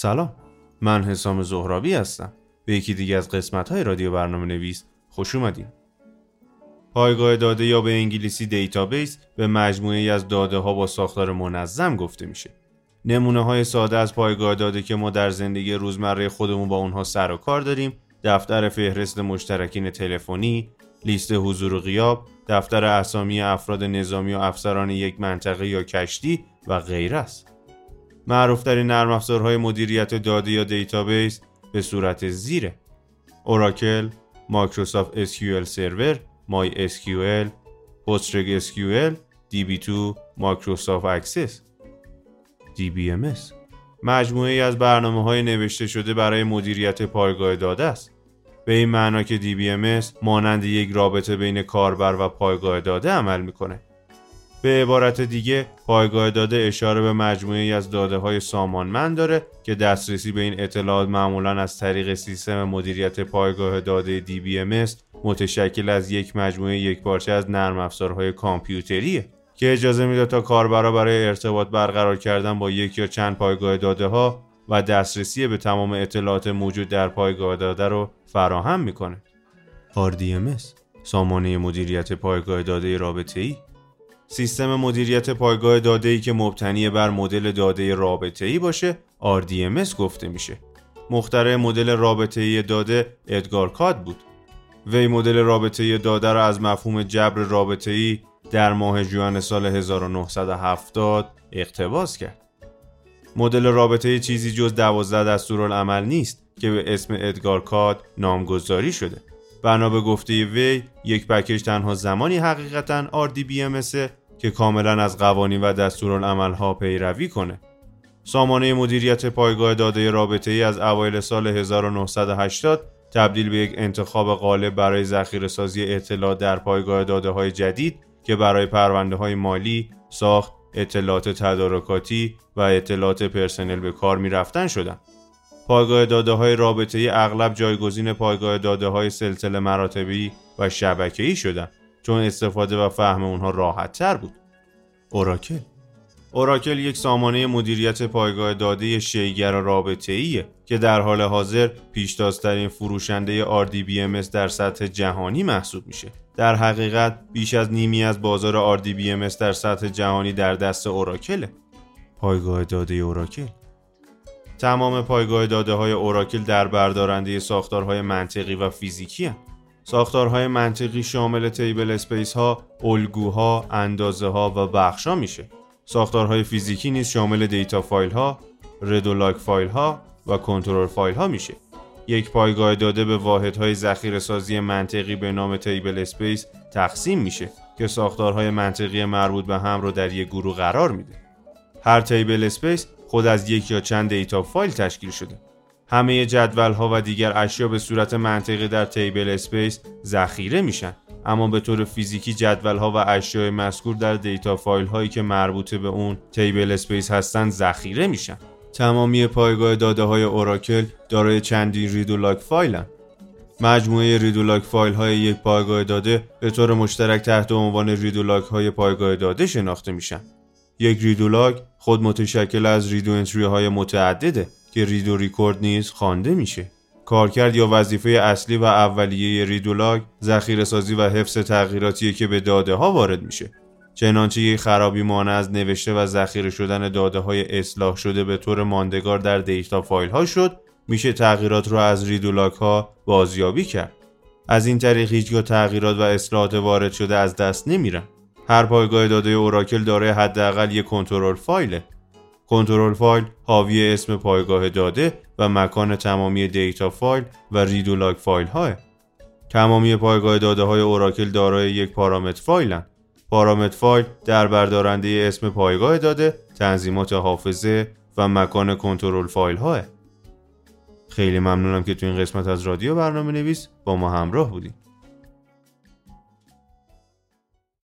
سلام. من حسام زهرابی هستم. به یکی دیگه از قسمت های رادیو برنامه نویس خوش اومدین. پایگاه داده یا به انگلیسی database به مجموعه از داده ها با ساختار منظم گفته میشه. نمونه های ساده از پایگاه داده که ما در زندگی روزمره خودمون با اونها سر و کار داریم. دفتر فهرست مشترکین تلفنی لیست حضور و غیاب دفتر اسامی افراد نظامی و افسران یک منطقه یا کشتی و غیره است. معروفترین نرم افزارهای مدیریت داده یا دیتابیس به صورت زیره Oracle، Microsoft SQL Server، MySQL، PostgreSQL، DB2، Microsoft Access، DBMS مجموعه از برنامه های نوشته شده برای مدیریت پایگاه داده است. به این معنا که DBMS مانند یک رابطه بین کاربر و پایگاه داده عمل می‌کنه. به عبارت دیگه پایگاه داده اشاره به مجموعه از داده های سامانمند داره که دسترسی به این اطلاعات معمولا از طریق سیستم مدیریت پایگاه داده DBMS متشکل از یک مجموعه یک پارچه از نرم افزارهای کامپیوتریه که اجازه میده تا کاربرا برای ارتباط برقرار کردن با یک یا چند پایگاه داده ها و دسترسی به تمام اطلاعات موجود در پایگاه داده رو فراهم می‌کنه. RDMS سامانه مدیریت پایگاه داده رابطه ای سیستم مدیریت پایگاه داده ای که مبتنی بر مدل داده رابطه ای باشه RDMS گفته میشه. مخترع مدل رابطه ای داده ادگار کاد بود. وی مدل رابطه ای داده را از مفهوم جبر رابطه ای در ماه جوان سال 1970 اقتباس کرد. مدل رابطه چیزی جز دوازده دستورالعمل نیست که به اسم ادگار کاد نامگذاری شده. بنا به گفته وی یک پکیج تنها زمانی حقیقتا RDBMS که کاملا از قوانین و دستورالعملها پیروی کنه. سامانه مدیریت پایگاه داده رابطه ای از اوایل سال 1980 تبدیل به یک انتخاب غالب برای ذخیره سازی اطلاع در پایگاه داده های جدید که برای پرونده های مالی، ساخت، اطلاعات تدارکاتی و اطلاعات پرسنل به کار می رفتن شدن. پایگاه داده های رابطه ای اغلب جایگزین پایگاه داده های سلسله مراتبی و شبکه‌ای شدن چون استفاده و فهم اونها راحت تر بود. اوراکل اوراکل یک سامانه مدیریت پایگاه داده شیگر رابطه ایه که در حال حاضر پیشتازترین فروشنده RDBMS در سطح جهانی محسوب میشه. در حقیقت بیش از نیمی از بازار RDBMS در سطح جهانی در دست اوراکله. پایگاه داده Oracle تمام پایگاه داده های Oracle در بردارنده ساختارهای منطقی و فیزیکی هستند. ساختارهای منطقی شامل tablespace ها، الگوها، اندازه ها و بخش ها میشه. ساختارهای فیزیکی نیز شامل data file ها، redo log file ها و control file ها میشه. یک پایگاه داده به واحدهای ذخیره سازی منطقی به نام tablespace تقسیم میشه که ساختارهای منطقی مربوط به هم رو در یک گروه قرار میده. هر tablespace خود از یک یا چند data file تشکیل شده. همه جدول ها و دیگر اشیا به صورت منطقی در tablespace ذخیره میشن. اما به طور فیزیکی جدول ها و اشیاء مذکور در data file هایی که مربوط به اون tablespace هستند ذخیره میشن. تمامی پایگاه داده های Oracle دارای چندین redo log file ن. مجموعه redo log file های یک پایگاه داده به طور مشترک تحت عنوان redo log های پایگاه داده شناخته میشن. یک redo log خود متشکل از redo entry های متعدده. که redo record نیز خوانده میشه. کارکرد یا وظیفه اصلی و اولیه redo log ذخیره سازی و حفظ تغییراتی که به داده ها وارد میشه. چنانچه یک خرابی مانع از نوشته و ذخیره شدن داده های اصلاح شده به طور ماندگار در data file ها شد میشه تغییرات را از redo log ها بازیابی کرد. از این طریق هیچگاه تغییرات و اصلاحات وارد شده از دست نمیرن. هر پایگاه داده Oracle دارای حداقل یک control file ه. control file حاوی اسم پایگاه داده و مکان تمامی data file و redo log file های. تمامی پایگاه داده های Oracle دارای یک parameter file ن. parameter file در بردارنده اسم پایگاه داده، تنظیمات حافظه و مکان کنترل فایل های. خیلی ممنونم که تو این قسمت از رادیو برنامه نویس با ما همراه بودید.